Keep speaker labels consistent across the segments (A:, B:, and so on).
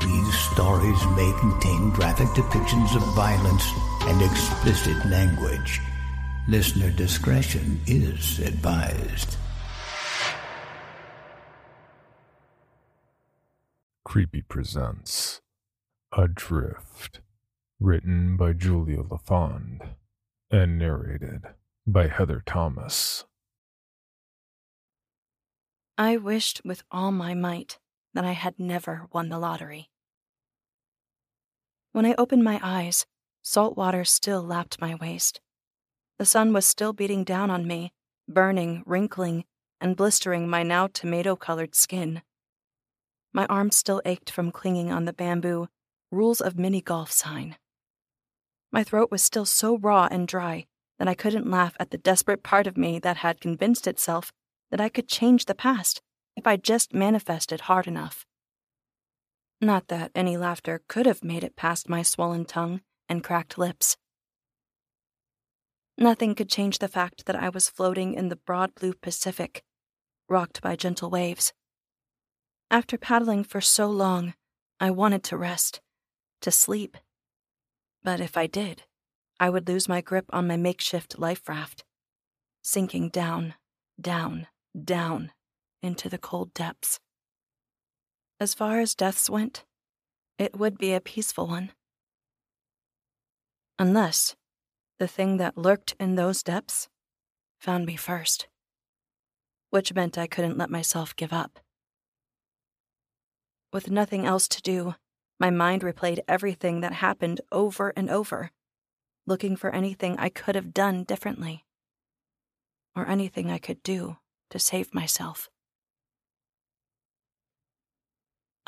A: These stories may contain graphic depictions of violence and explicit language. Listener discretion is advised.
B: Creepy presents Adrift, written by Julia LaFond and narrated by Heather Thomas.
C: I wished with all my might that I had never won the lottery. When I opened my eyes, salt water still lapped my waist. The sun was still beating down on me, burning, wrinkling, and blistering my now tomato colored skin. My arms still ached from clinging on the bamboo rules of mini golf sign. My throat was still so raw and dry that I couldn't laugh at the desperate part of me that had convinced itself that I could change the past if I just manifested hard enough. Not that any laughter could have made it past my swollen tongue and cracked lips. Nothing could change the fact that I was floating in the broad blue Pacific, rocked by gentle waves. After paddling for so long, I wanted to rest, to sleep. But if I did, I would lose my grip on my makeshift life raft, sinking down, down, down into the cold depths. As far as deaths went, it would be a peaceful one. Unless the thing that lurked in those depths found me first, which meant I couldn't let myself give up. With nothing else to do, my mind replayed everything that happened over and over, looking for anything I could have done differently, or anything I could do to save myself.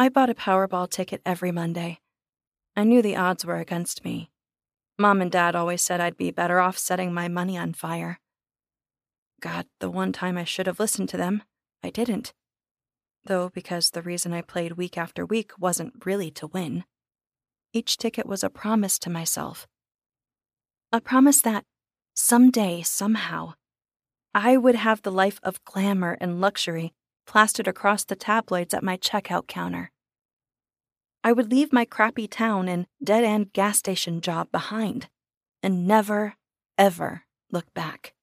C: I bought a Powerball ticket every Monday. I knew the odds were against me. Mom and Dad always said I'd be better off setting my money on fire. God, the one time I should have listened to them, I didn't. Though, because the reason I played week after week wasn't really to win. Each ticket was a promise to myself. A promise that, someday, somehow, I would have the life of glamour and luxury plastered across the tabloids at my checkout counter. I would leave my crappy town and dead end gas station job behind and never, ever look back.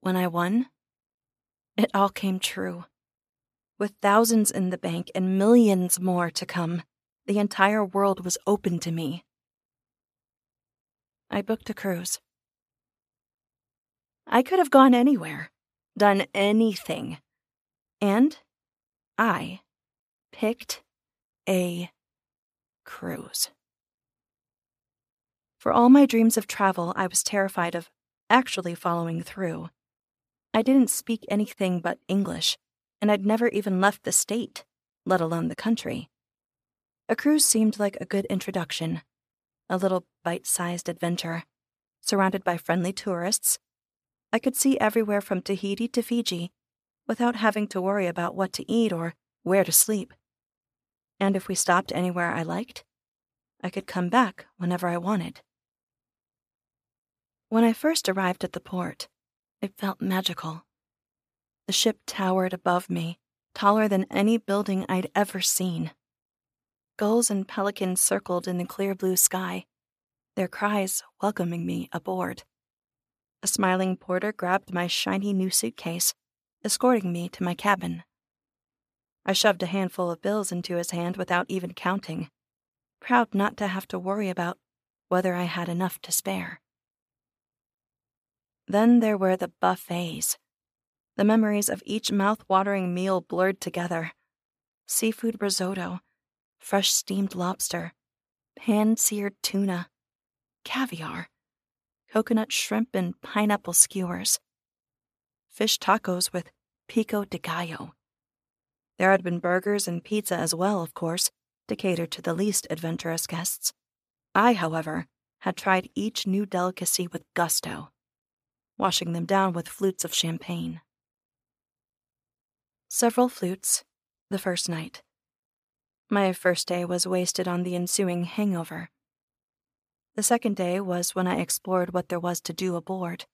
C: When I won, it all came true. With thousands in the bank and millions more to come, the entire world was open to me. I booked a cruise. I could have gone anywhere done anything. And I picked a cruise. For all my dreams of travel, I was terrified of actually following through. I didn't speak anything but English, and I'd never even left the state, let alone the country. A cruise seemed like a good introduction, a little bite sized adventure, surrounded by friendly tourists I could see everywhere from Tahiti to Fiji without having to worry about what to eat or where to sleep. And if we stopped anywhere I liked, I could come back whenever I wanted. When I first arrived at the port, it felt magical. The ship towered above me, taller than any building I'd ever seen. Gulls and pelicans circled in the clear blue sky, their cries welcoming me aboard. A smiling porter grabbed my shiny new suitcase, escorting me to my cabin. I shoved a handful of bills into his hand without even counting, proud not to have to worry about whether I had enough to spare. Then there were the buffets. The memories of each mouth-watering meal blurred together. Seafood risotto, fresh steamed lobster, pan-seared tuna, caviar, coconut shrimp and pineapple skewers, fish tacos with pico de gallo. There had been burgers and pizza as well, of course, to cater to the least adventurous guests. I, however, had tried each new delicacy with gusto, washing them down with flutes of champagne. Several flutes, the first night. My first day was wasted on the ensuing hangover. The second day was when I explored what there was to do aboard.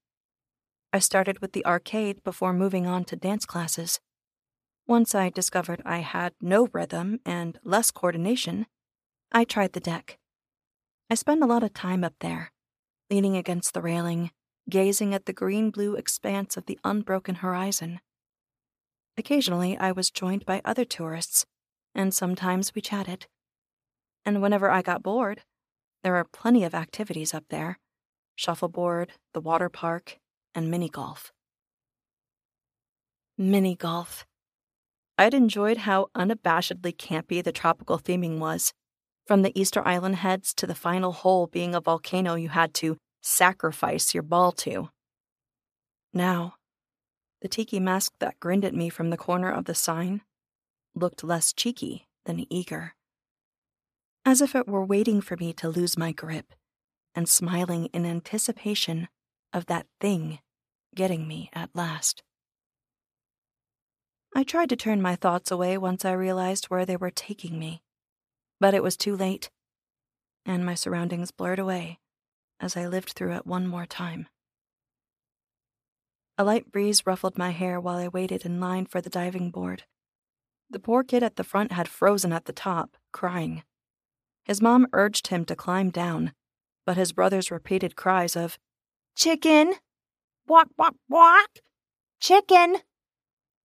C: I started with the arcade before moving on to dance classes. Once I discovered I had no rhythm and less coordination, I tried the deck. I spent a lot of time up there, leaning against the railing, gazing at the green blue expanse of the unbroken horizon. Occasionally, I was joined by other tourists, and sometimes we chatted. And whenever I got bored, there are plenty of activities up there shuffleboard, the water park, and mini golf. Mini golf. I'd enjoyed how unabashedly campy the tropical theming was, from the Easter Island heads to the final hole being a volcano you had to sacrifice your ball to. Now, the tiki mask that grinned at me from the corner of the sign looked less cheeky than eager. As if it were waiting for me to lose my grip and smiling in anticipation of that thing getting me at last. I tried to turn my thoughts away once I realized where they were taking me, but it was too late, and my surroundings blurred away as I lived through it one more time. A light breeze ruffled my hair while I waited in line for the diving board. The poor kid at the front had frozen at the top, crying. His mom urged him to climb down, but his brother's repeated cries of, Chicken! Walk, walk, walk! Chicken!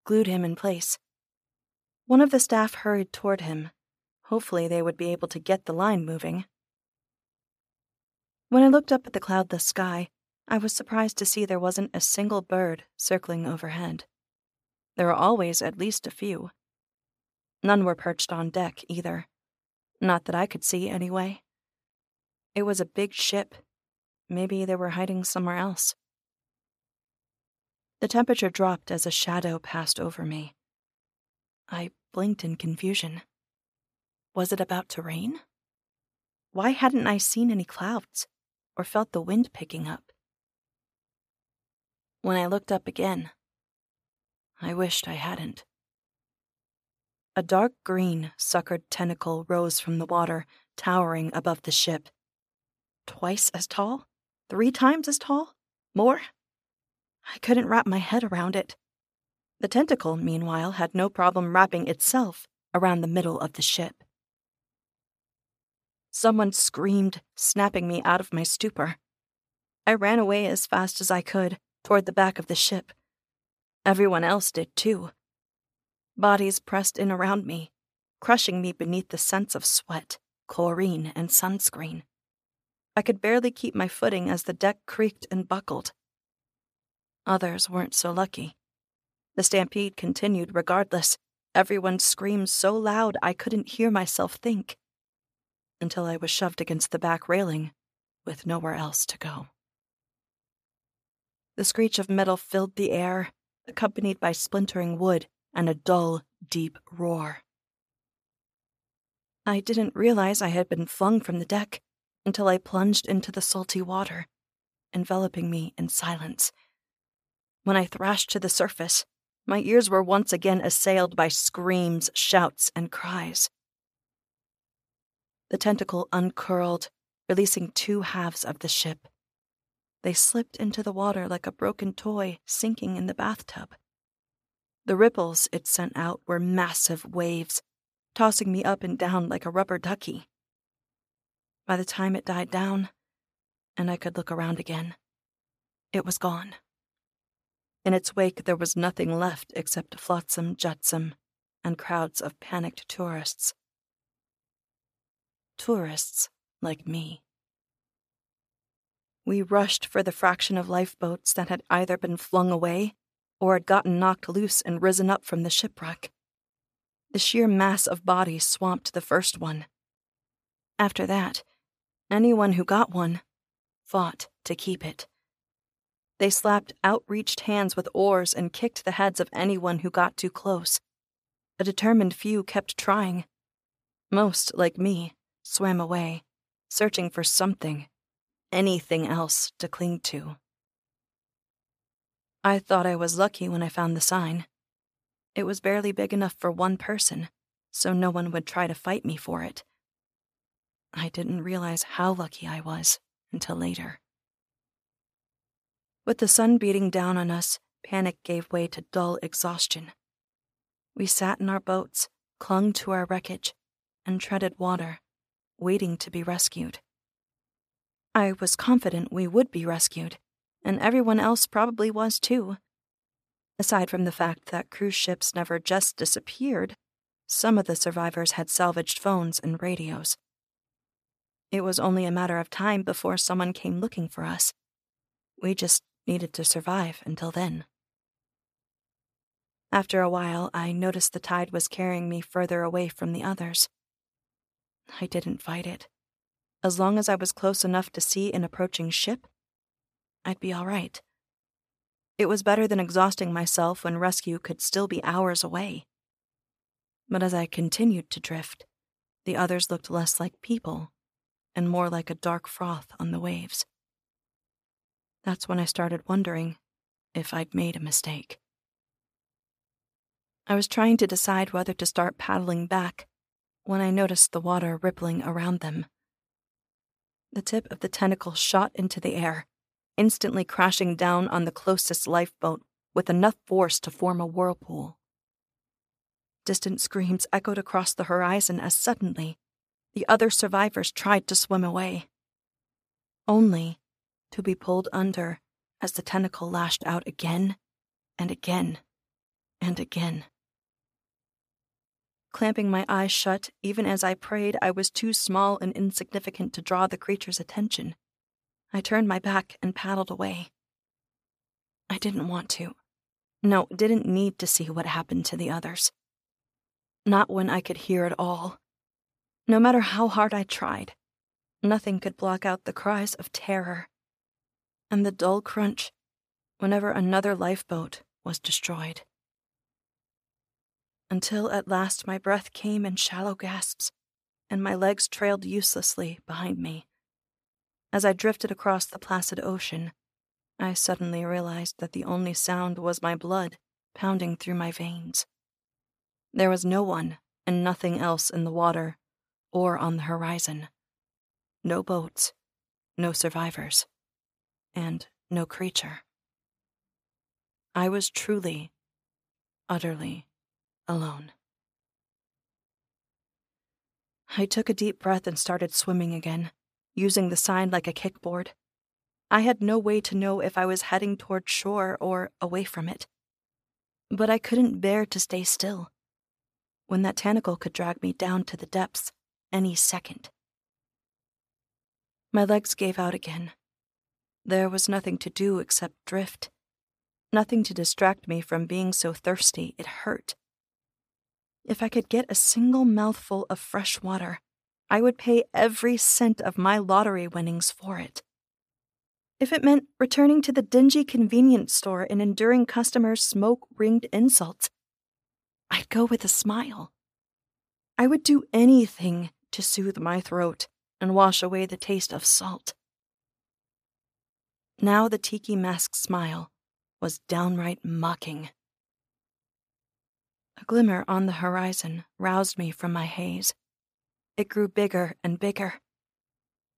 C: Glued him in place. One of the staff hurried toward him. Hopefully, they would be able to get the line moving. When I looked up at the cloudless sky, I was surprised to see there wasn't a single bird circling overhead. There were always at least a few. None were perched on deck, either. Not that I could see, anyway. It was a big ship. Maybe they were hiding somewhere else. The temperature dropped as a shadow passed over me. I blinked in confusion. Was it about to rain? Why hadn't I seen any clouds or felt the wind picking up? When I looked up again, I wished I hadn't. A dark green, suckered tentacle rose from the water, towering above the ship. Twice as tall? Three times as tall? More? I couldn't wrap my head around it. The tentacle, meanwhile, had no problem wrapping itself around the middle of the ship. Someone screamed, snapping me out of my stupor. I ran away as fast as I could toward the back of the ship. Everyone else did too. Bodies pressed in around me, crushing me beneath the scents of sweat, chlorine, and sunscreen. I could barely keep my footing as the deck creaked and buckled. Others weren't so lucky. The stampede continued regardless. Everyone screamed so loud I couldn't hear myself think. Until I was shoved against the back railing, with nowhere else to go. The screech of metal filled the air, accompanied by splintering wood and a dull, deep roar. I didn't realize I had been flung from the deck until I plunged into the salty water, enveloping me in silence. When I thrashed to the surface, my ears were once again assailed by screams, shouts, and cries. The tentacle uncurled, releasing two halves of the ship. They slipped into the water like a broken toy sinking in the bathtub. The ripples it sent out were massive waves, tossing me up and down like a rubber ducky. By the time it died down, and I could look around again, it was gone. In its wake, there was nothing left except flotsam jetsam and crowds of panicked tourists. tourists like me. We rushed for the fraction of lifeboats that had either been flung away or had gotten knocked loose and risen up from the shipwreck. The sheer mass of bodies swamped the first one. After that, anyone who got one fought to keep it. They slapped outreached hands with oars and kicked the heads of anyone who got too close. A determined few kept trying. Most, like me, swam away, searching for something, anything else to cling to. I thought I was lucky when I found the sign. It was barely big enough for one person, so no one would try to fight me for it. I didn't realize how lucky I was until later. With the sun beating down on us, panic gave way to dull exhaustion. We sat in our boats, clung to our wreckage, and treaded water, waiting to be rescued. I was confident we would be rescued, and everyone else probably was too. Aside from the fact that cruise ships never just disappeared, some of the survivors had salvaged phones and radios. It was only a matter of time before someone came looking for us. We just needed to survive until then. After a while, I noticed the tide was carrying me further away from the others. I didn't fight it. As long as I was close enough to see an approaching ship, I'd be all right. It was better than exhausting myself when rescue could still be hours away. But as I continued to drift, the others looked less like people and more like a dark froth on the waves. That's when I started wondering if I'd made a mistake. I was trying to decide whether to start paddling back when I noticed the water rippling around them. The tip of the tentacle shot into the air, instantly crashing down on the closest lifeboat with enough force to form a whirlpool. Distant screams echoed across the horizon as suddenly the other survivors tried to swim away. Only to be pulled under as the tentacle lashed out again and again and again. Clamping my eyes shut, even as I prayed I was too small and insignificant to draw the creature's attention, I turned my back and paddled away. I didn't want to. No, didn't need to see what happened to the others. Not when I could hear it all. No matter how hard I tried, nothing could block out the cries of terror and the dull crunch whenever another lifeboat was destroyed. Until at last my breath came in shallow gasps, and my legs trailed uselessly behind me. As I drifted across the placid ocean, I suddenly realized that the only sound was my blood pounding through my veins. There was no one and nothing else in the water or on the horizon. No boats, no survivors and no creature. I was truly, utterly alone. I took a deep breath and started swimming again, using the sign like a kickboard. I had no way to know if I was heading toward shore or away from it. But I couldn't bear to stay still when that tentacle could drag me down to the depths any second. My legs gave out again, there was nothing to do except drift. Nothing to distract me from being so thirsty it hurt. If I could get a single mouthful of fresh water, I would pay every cent of my lottery winnings for it. If it meant returning to the dingy convenience store and enduring customers' smoke ringed insults, I'd go with a smile. I would do anything to soothe my throat and wash away the taste of salt. Now the tiki mask smile was downright mocking. A glimmer on the horizon roused me from my haze. It grew bigger and bigger,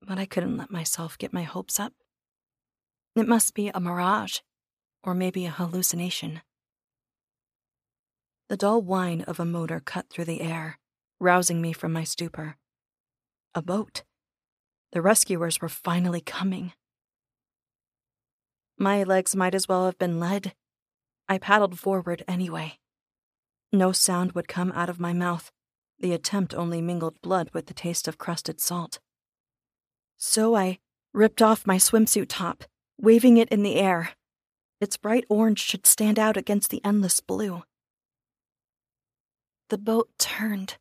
C: but I couldn't let myself get my hopes up. It must be a mirage, or maybe a hallucination. The dull whine of a motor cut through the air, rousing me from my stupor. A boat. The rescuers were finally coming. My legs might as well have been lead. I paddled forward anyway. No sound would come out of my mouth, The attempt only mingled blood with the taste of crusted salt. So I ripped off my swimsuit top, waving it in the air. Its bright orange should stand out against the endless blue. The boat turned.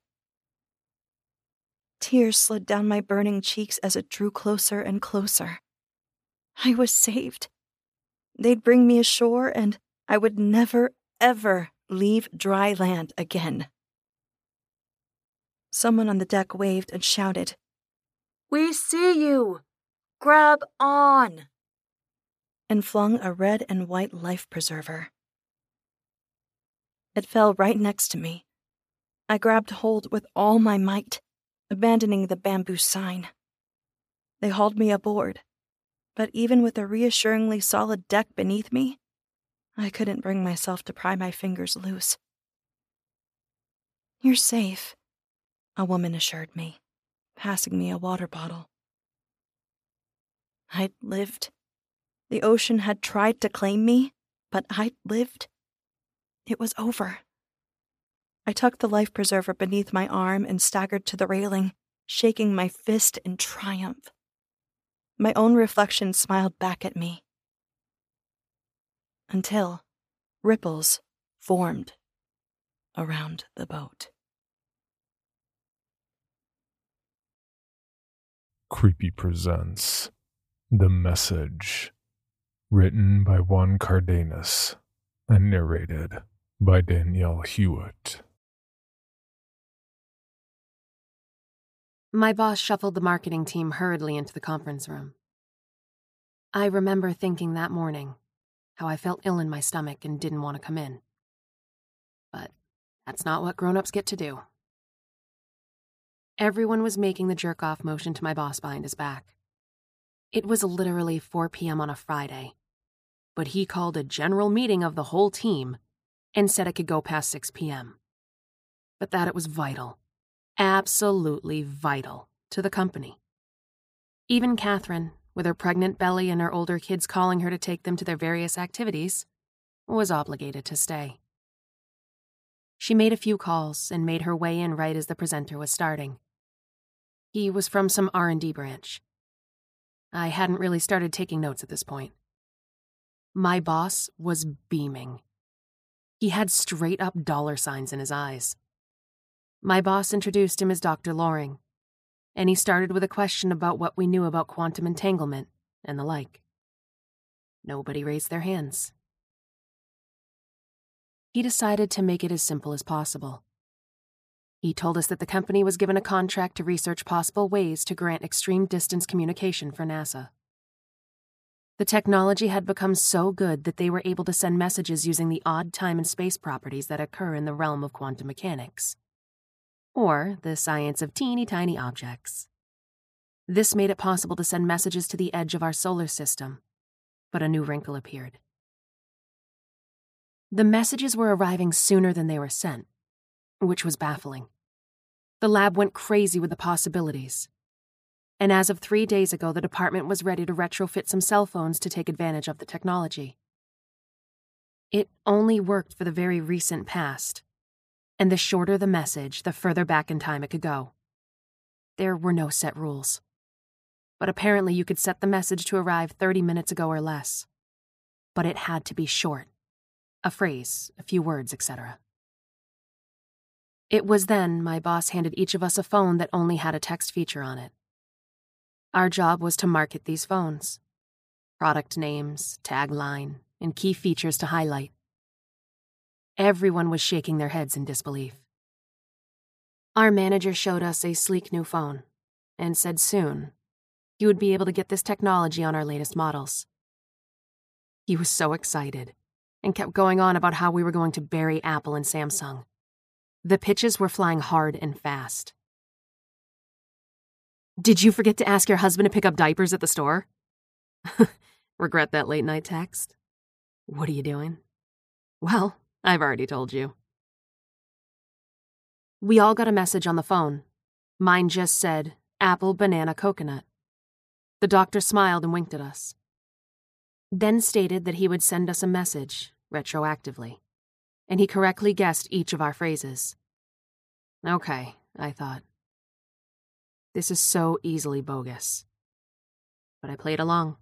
C: Tears slid down my burning cheeks as it drew closer and closer. I was saved. They'd bring me ashore, and I would never, ever leave dry land again. Someone on the deck waved and shouted, We see you! Grab on! And flung a red and white life preserver. It fell right next to me. I grabbed hold with all my might, abandoning the bamboo sign. They hauled me aboard, but even with a reassuringly solid deck beneath me, I couldn't bring myself to pry my fingers loose. You're safe, a woman assured me, passing me a water bottle. I'd lived. The ocean had tried to claim me, but I'd lived. It was over. I tucked the life preserver beneath my arm and staggered to the railing, shaking my fist in triumph. My own reflection smiled back at me. Until ripples formed around the boat.
B: Creepy presents The Message, written by Juan Cardenas and narrated by Danielle Hewitt.
D: My boss shuffled the marketing team hurriedly into the conference room. I remember thinking that morning how I felt ill in my stomach and didn't want to come in. But that's not what grown ups get to do. Everyone was making the jerk off motion to my boss behind his back. It was literally 4 p.m. on a Friday, but he called a general meeting of the whole team and said it could go past 6 p.m. But that it was vital absolutely vital to the company. Even Catherine, with her pregnant belly and her older kids calling her to take them to their various activities, was obligated to stay. She made a few calls and made her way in right as the presenter was starting. He was from some R&D branch. I hadn't really started taking notes at this point. My boss was beaming. He had straight up dollar signs in his eyes. My boss introduced him as Dr. Loring, and he started with a question about what we knew about quantum entanglement and the like. Nobody raised their hands. He decided to make it as simple as possible. He told us that the company was given a contract to research possible ways to grant extreme distance communication for NASA. The technology had become so good that they were able to send messages using the odd time and space properties that occur in the realm of quantum mechanics or the science of teeny tiny objects. This made it possible to send messages to the edge of our solar system, but a new wrinkle appeared. The messages were arriving sooner than they were sent, which was baffling. The lab went crazy with the possibilities. And as of three days ago, the department was ready to retrofit some cell phones to take advantage of the technology. It only worked for the very recent past, and the shorter the message, the further back in time it could go. There were no set rules. But apparently, you could set the message to arrive 30 minutes ago or less. But it had to be short a phrase, a few words, etc. It was then my boss handed each of us a phone that only had a text feature on it. Our job was to market these phones product names, tagline, and key features to highlight. Everyone was shaking their heads in disbelief. Our manager showed us a sleek new phone and said soon he would be able to get this technology on our latest models. He was so excited and kept going on about how we were going to bury Apple and Samsung. The pitches were flying hard and fast. Did you forget to ask your husband to pick up diapers at the store? Regret that late night text? What are you doing? Well, I've already told you. We all got a message on the phone. Mine just said, apple, banana, coconut. The doctor smiled and winked at us. Then stated that he would send us a message, retroactively. And he correctly guessed each of our phrases. Okay, I thought. This is so easily bogus. But I played along.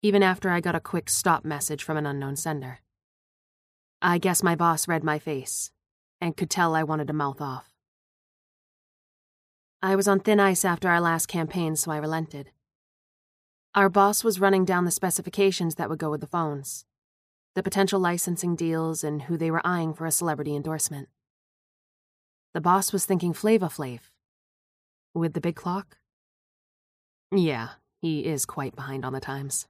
D: Even after I got a quick stop message from an unknown sender. I guess my boss read my face and could tell I wanted to mouth off. I was on thin ice after our last campaign, so I relented. Our boss was running down the specifications that would go with the phones the potential licensing deals, and who they were eyeing for a celebrity endorsement. The boss was thinking Flava Flav. With the big clock? Yeah, he is quite behind on the times.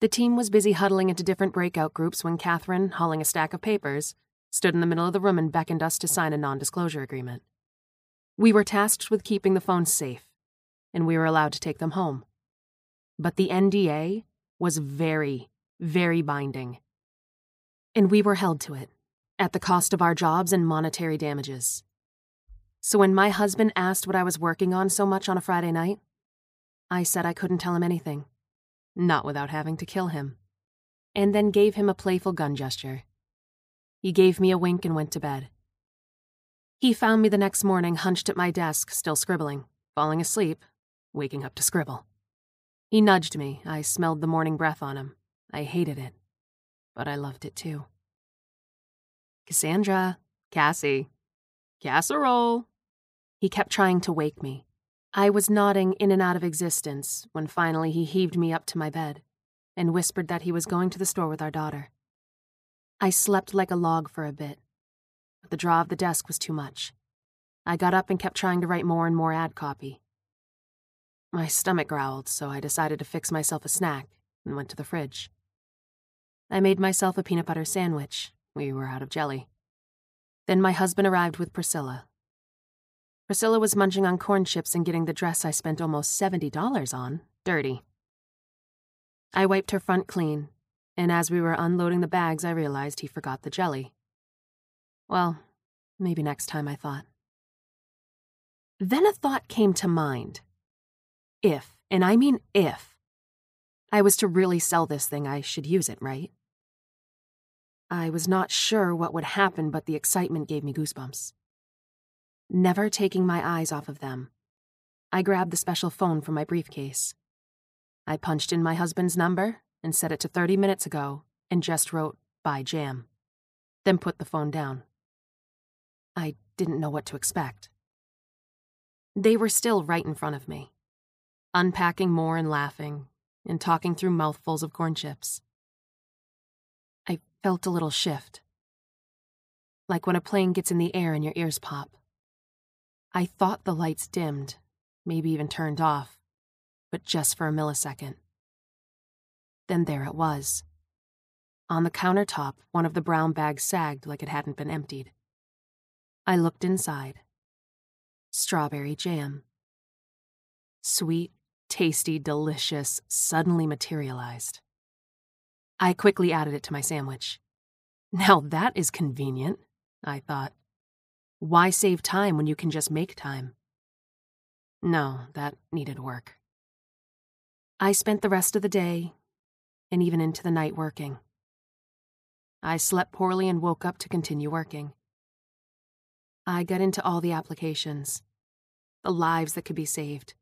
D: The team was busy huddling into different breakout groups when Catherine, hauling a stack of papers, stood in the middle of the room and beckoned us to sign a non disclosure agreement. We were tasked with keeping the phones safe, and we were allowed to take them home. But the NDA was very, very binding. And we were held to it, at the cost of our jobs and monetary damages. So when my husband asked what I was working on so much on a Friday night, I said I couldn't tell him anything, not without having to kill him, and then gave him a playful gun gesture. He gave me a wink and went to bed. He found me the next morning hunched at my desk, still scribbling, falling asleep, waking up to scribble. He nudged me. I smelled the morning breath on him. I hated it, but I loved it too. Cassandra, Cassie, casserole. He kept trying to wake me. I was nodding in and out of existence when finally he heaved me up to my bed and whispered that he was going to the store with our daughter. I slept like a log for a bit, but the draw of the desk was too much. I got up and kept trying to write more and more ad copy. My stomach growled, so I decided to fix myself a snack and went to the fridge. I made myself a peanut butter sandwich. We were out of jelly. Then my husband arrived with Priscilla. Priscilla was munching on corn chips and getting the dress I spent almost $70 on dirty. I wiped her front clean, and as we were unloading the bags, I realized he forgot the jelly. Well, maybe next time, I thought. Then a thought came to mind. If, and I mean if, I was to really sell this thing, I should use it, right? I was not sure what would happen, but the excitement gave me goosebumps. Never taking my eyes off of them, I grabbed the special phone from my briefcase. I punched in my husband's number and set it to 30 minutes ago and just wrote, Buy jam. Then put the phone down. I didn't know what to expect. They were still right in front of me, unpacking more and laughing, and talking through mouthfuls of corn chips. I felt a little shift, like when a plane gets in the air and your ears pop. I thought the lights dimmed, maybe even turned off, but just for a millisecond. Then there it was. On the countertop, one of the brown bags sagged like it hadn't been emptied. I looked inside. Strawberry jam. Sweet, tasty, delicious, suddenly materialized. I quickly added it to my sandwich. Now that is convenient, I thought. Why save time when you can just make time? No, that needed work. I spent the rest of the day, and even into the night, working. I slept poorly and woke up to continue working. I got into all the applications, the lives that could be saved,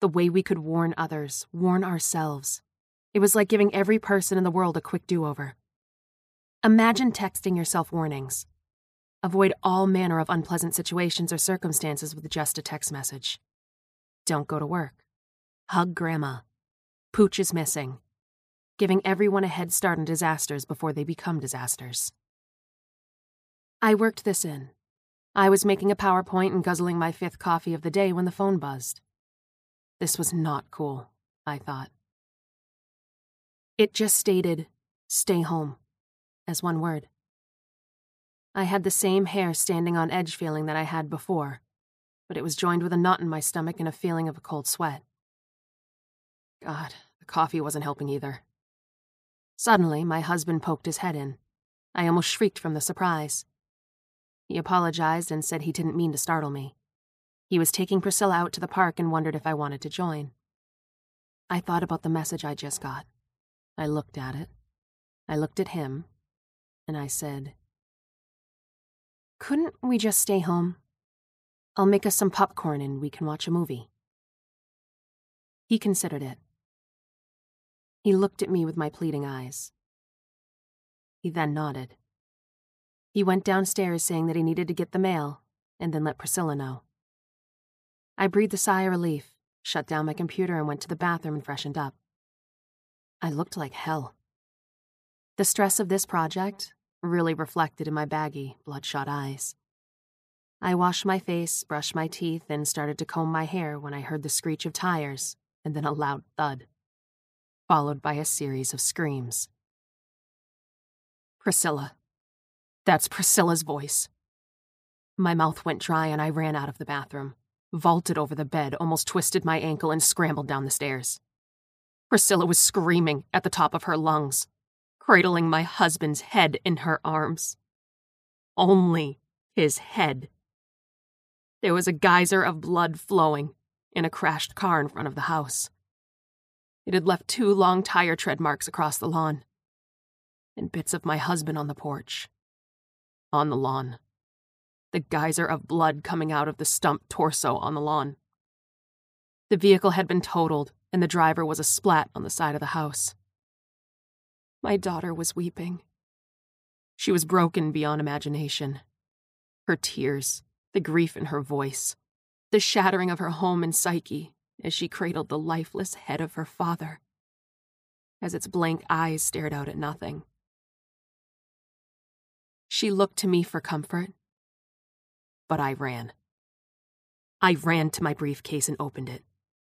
D: the way we could warn others, warn ourselves. It was like giving every person in the world a quick do over. Imagine texting yourself warnings. Avoid all manner of unpleasant situations or circumstances with just a text message. Don't go to work. Hug grandma. Pooch is missing. Giving everyone a head start on disasters before they become disasters. I worked this in, I was making a PowerPoint and guzzling my fifth coffee of the day when the phone buzzed. This was not cool, I thought. It just stated, stay home, as one word. I had the same hair standing on edge feeling that I had before, but it was joined with a knot in my stomach and a feeling of a cold sweat. God, the coffee wasn't helping either. Suddenly, my husband poked his head in. I almost shrieked from the surprise. He apologized and said he didn't mean to startle me. He was taking Priscilla out to the park and wondered if I wanted to join. I thought about the message I just got. I looked at it. I looked at him. And I said, Couldn't we just stay home? I'll make us some popcorn and we can watch a movie. He considered it. He looked at me with my pleading eyes. He then nodded. He went downstairs saying that he needed to get the mail and then let Priscilla know. I breathed a sigh of relief, shut down my computer, and went to the bathroom and freshened up. I looked like hell. The stress of this project really reflected in my baggy, bloodshot eyes. I washed my face, brushed my teeth, and started to comb my hair when I heard the screech of tires and then a loud thud, followed by a series of screams. Priscilla. That's Priscilla's voice. My mouth went dry and I ran out of the bathroom, vaulted over the bed, almost twisted my ankle, and scrambled down the stairs. Priscilla was screaming at the top of her lungs, cradling my husband's head in her arms. Only his head. There was a geyser of blood flowing in a crashed car in front of the house. It had left two long tire tread marks across the lawn, and bits of my husband on the porch. On the lawn. The geyser of blood coming out of the stumped torso on the lawn. The vehicle had been totaled, and the driver was a splat on the side of the house. My daughter was weeping. She was broken beyond imagination. Her tears, the grief in her voice, the shattering of her home and psyche as she cradled the lifeless head of her father, as its blank eyes stared out at nothing. She looked to me for comfort, but I ran. I ran to my briefcase and opened it.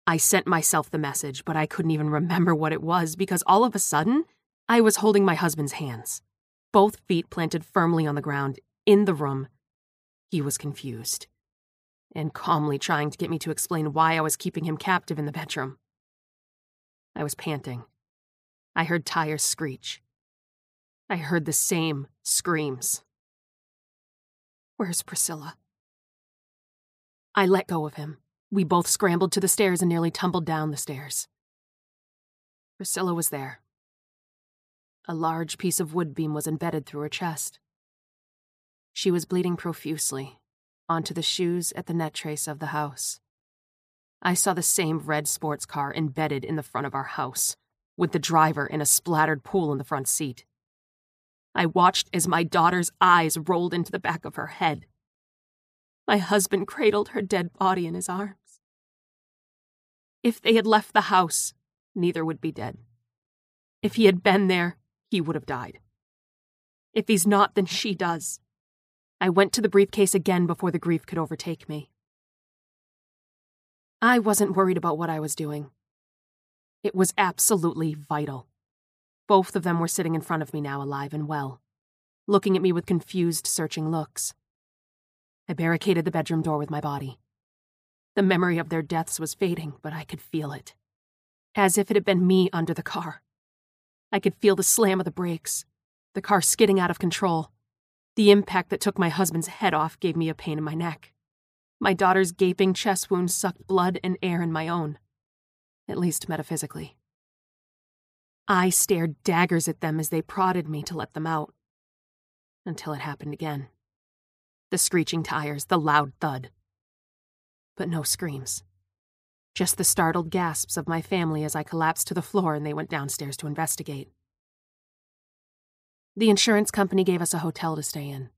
D: I sent myself the message, but I couldn't even remember what it was because all of a sudden, I was holding my husband's hands, both feet planted firmly on the ground, in the room. He was confused and calmly trying to get me to explain why I was keeping him captive in the bedroom. I was panting. I heard tires screech. I heard the same screams. Where's Priscilla? I let go of him. We both scrambled to the stairs and nearly tumbled down the stairs. Priscilla was there, a large piece of wood beam was embedded through her chest. She was bleeding profusely onto the shoes at the net trace of the house. I saw the same red sports car embedded in the front of our house, with the driver in a splattered pool in the front seat. I watched as my daughter's eyes rolled into the back of her head. My husband cradled her dead body in his arms. If they had left the house, neither would be dead. If he had been there, he would have died. If he's not, then she does. I went to the briefcase again before the grief could overtake me. I wasn't worried about what I was doing. It was absolutely vital. Both of them were sitting in front of me now, alive and well, looking at me with confused, searching looks. I barricaded the bedroom door with my body. The memory of their deaths was fading, but I could feel it. As if it had been me under the car. I could feel the slam of the brakes, the car skidding out of control. The impact that took my husband's head off gave me a pain in my neck. My daughter's gaping chest wound sucked blood and air in my own, at least metaphysically. I stared daggers at them as they prodded me to let them out. Until it happened again. The screeching tires, the loud thud. But no screams just the startled gasps of my family as I collapsed to the floor and they went downstairs to investigate. The insurance company gave us a hotel to stay in.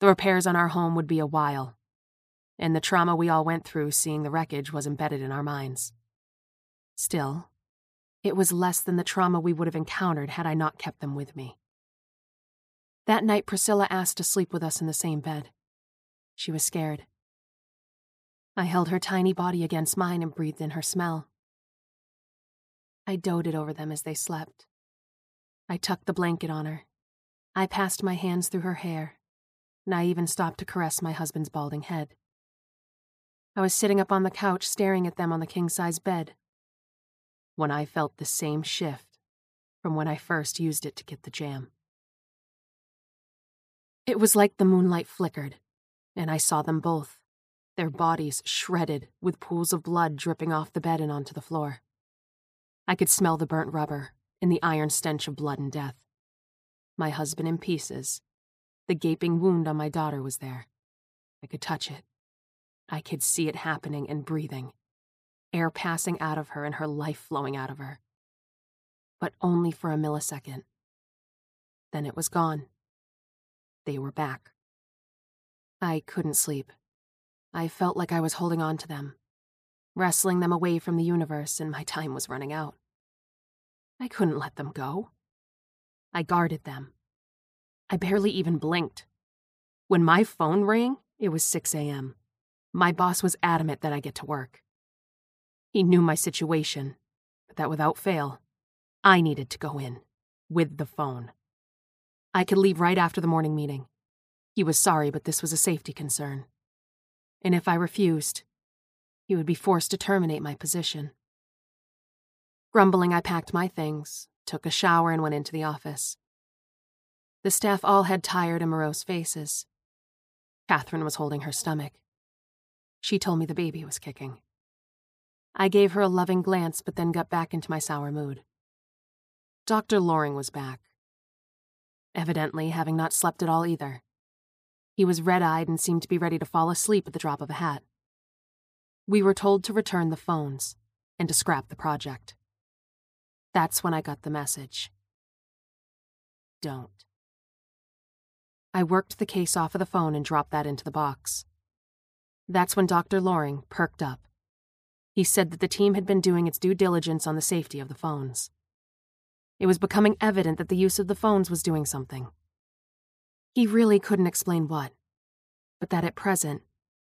D: The repairs on our home would be a while, and the trauma we all went through seeing the wreckage was embedded in our minds. Still, it was less than the trauma we would have encountered had I not kept them with me. That night, Priscilla asked to sleep with us in the same bed. She was scared. I held her tiny body against mine and breathed in her smell. I doted over them as they slept. I tucked the blanket on her. I passed my hands through her hair, and I even stopped to caress my husband's balding head. I was sitting up on the couch staring at them on the king size bed when I felt the same shift from when I first used it to get the jam. It was like the moonlight flickered, and I saw them both their bodies shredded with pools of blood dripping off the bed and onto the floor. I could smell the burnt rubber and the iron stench of blood and death. My husband in pieces, The gaping wound on my daughter was there. I could touch it. I could see it happening and breathing, air passing out of her and her life flowing out of her. But only for a millisecond. Then it was gone. They were back. I couldn't sleep. I felt like I was holding on to them, wrestling them away from the universe, and my time was running out. I couldn't let them go. I guarded them. I barely even blinked. When my phone rang, it was 6 a.m. My boss was adamant that I get to work. He knew my situation, but that without fail, I needed to go in with the phone. I could leave right after the morning meeting. He was sorry, but this was a safety concern. And if I refused, he would be forced to terminate my position. Grumbling, I packed my things, took a shower, and went into the office. The staff all had tired and morose faces. Catherine was holding her stomach. She told me the baby was kicking. I gave her a loving glance, but then got back into my sour mood. Dr. Loring was back. Evidently, having not slept at all either. He was red eyed and seemed to be ready to fall asleep at the drop of a hat. We were told to return the phones and to scrap the project. That's when I got the message. Don't. I worked the case off of the phone and dropped that into the box. That's when Dr. Loring perked up. He said that the team had been doing its due diligence on the safety of the phones. It was becoming evident that the use of the phones was doing something. He really couldn't explain what, but that at present,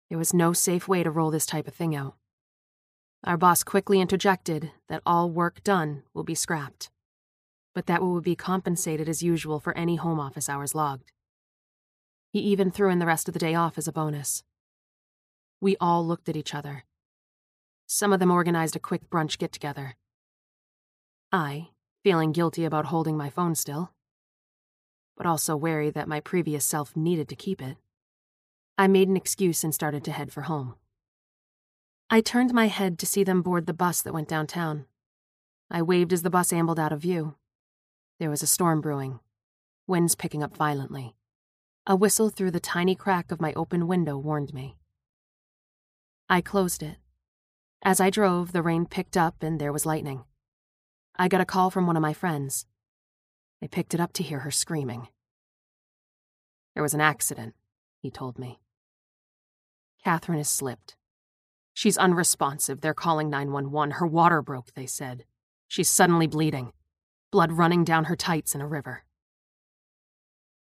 D: there was no safe way to roll this type of thing out. Our boss quickly interjected that all work done will be scrapped, but that we would be compensated as usual for any home office hours logged. He even threw in the rest of the day off as a bonus. We all looked at each other. Some of them organized a quick brunch get together. I, feeling guilty about holding my phone still, but also wary that my previous self needed to keep it, I made an excuse and started to head for home. I turned my head to see them board the bus that went downtown. I waved as the bus ambled out of view. There was a storm brewing, winds picking up violently. A whistle through the tiny crack of my open window warned me. I closed it. As I drove, the rain picked up and there was lightning. I got a call from one of my friends. I picked it up to hear her screaming. There was an accident, he told me. Catherine has slipped. She's unresponsive. They're calling 911. Her water broke, they said. She's suddenly bleeding, blood running down her tights in a river.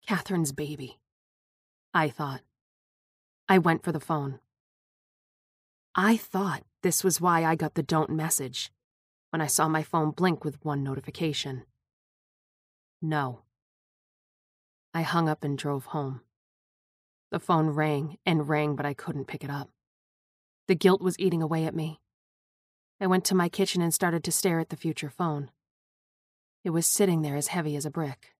D: Catherine's baby. I thought. I went for the phone. I thought this was why I got the don't message when I saw my phone blink with one notification. No. I hung up and drove home. The phone rang and rang, but I couldn't pick it up. The guilt was eating away at me. I went to my kitchen and started to stare at the future phone. It was sitting there as heavy as a brick.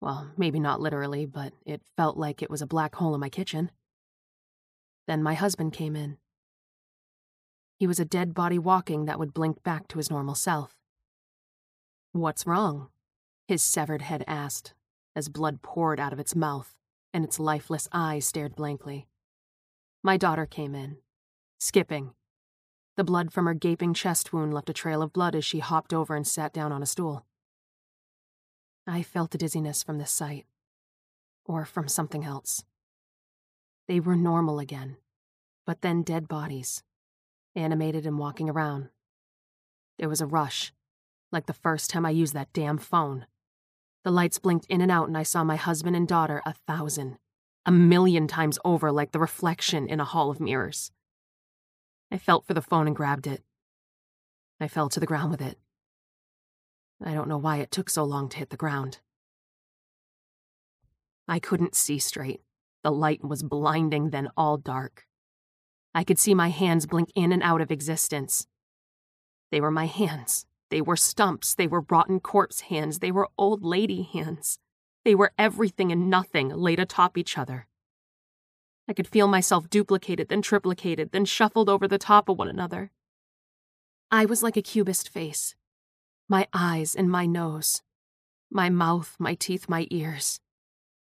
D: Well, maybe not literally, but it felt like it was a black hole in my kitchen. Then my husband came in. He was a dead body walking that would blink back to his normal self. What's wrong? His severed head asked, as blood poured out of its mouth and its lifeless eyes stared blankly. My daughter came in, skipping. The blood from her gaping chest wound left a trail of blood as she hopped over and sat down on a stool. I felt a dizziness from this sight, or from something else. They were normal again, but then dead bodies, animated and walking around. There was a rush, like the first time I used that damn phone. The lights blinked in and out, and I saw my husband and daughter a thousand, a million times over, like the reflection in a hall of mirrors. I felt for the phone and grabbed it. I fell to the ground with it. I don't know why it took so long to hit the ground. I couldn't see straight. The light was blinding, then all dark. I could see my hands blink in and out of existence. They were my hands. They were stumps. They were rotten corpse hands. They were old lady hands. They were everything and nothing laid atop each other. I could feel myself duplicated, then triplicated, then shuffled over the top of one another. I was like a cubist face. My eyes and my nose. My mouth, my teeth, my ears.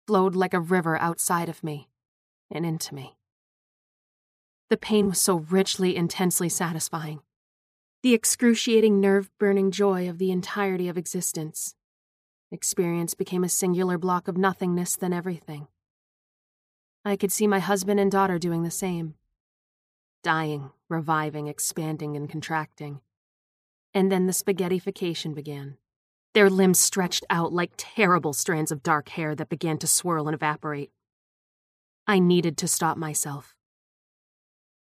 D: flowed like a river outside of me and into me. The pain was so richly, intensely satisfying. The excruciating, nerve burning joy of the entirety of existence. Experience became a singular block of nothingness than everything. I could see my husband and daughter doing the same dying, reviving, expanding, and contracting. And then the spaghettification began. Their limbs stretched out like terrible strands of dark hair that began to swirl and evaporate. I needed to stop myself.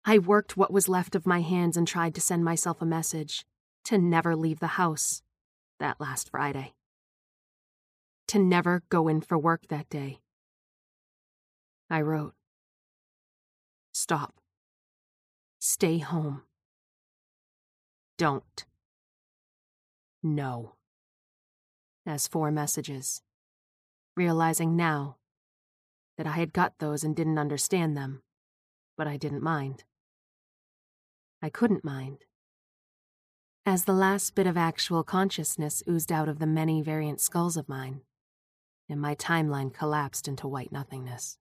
D: I worked what was left of my hands and tried to send myself a message to never leave the house that last Friday. To never go in for work that day. I wrote, Stop. Stay home. Don't. No. As four messages. Realizing now that I had got those and didn't understand them, but I didn't mind. I couldn't mind. As the last bit of actual consciousness oozed out of the many variant skulls of mine, and my timeline collapsed into white nothingness.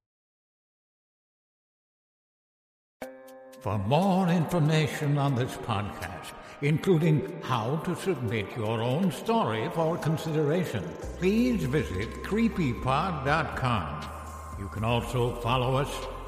A: For more information on this podcast, including how to submit your own story for consideration, please visit creepypod.com. You can also follow us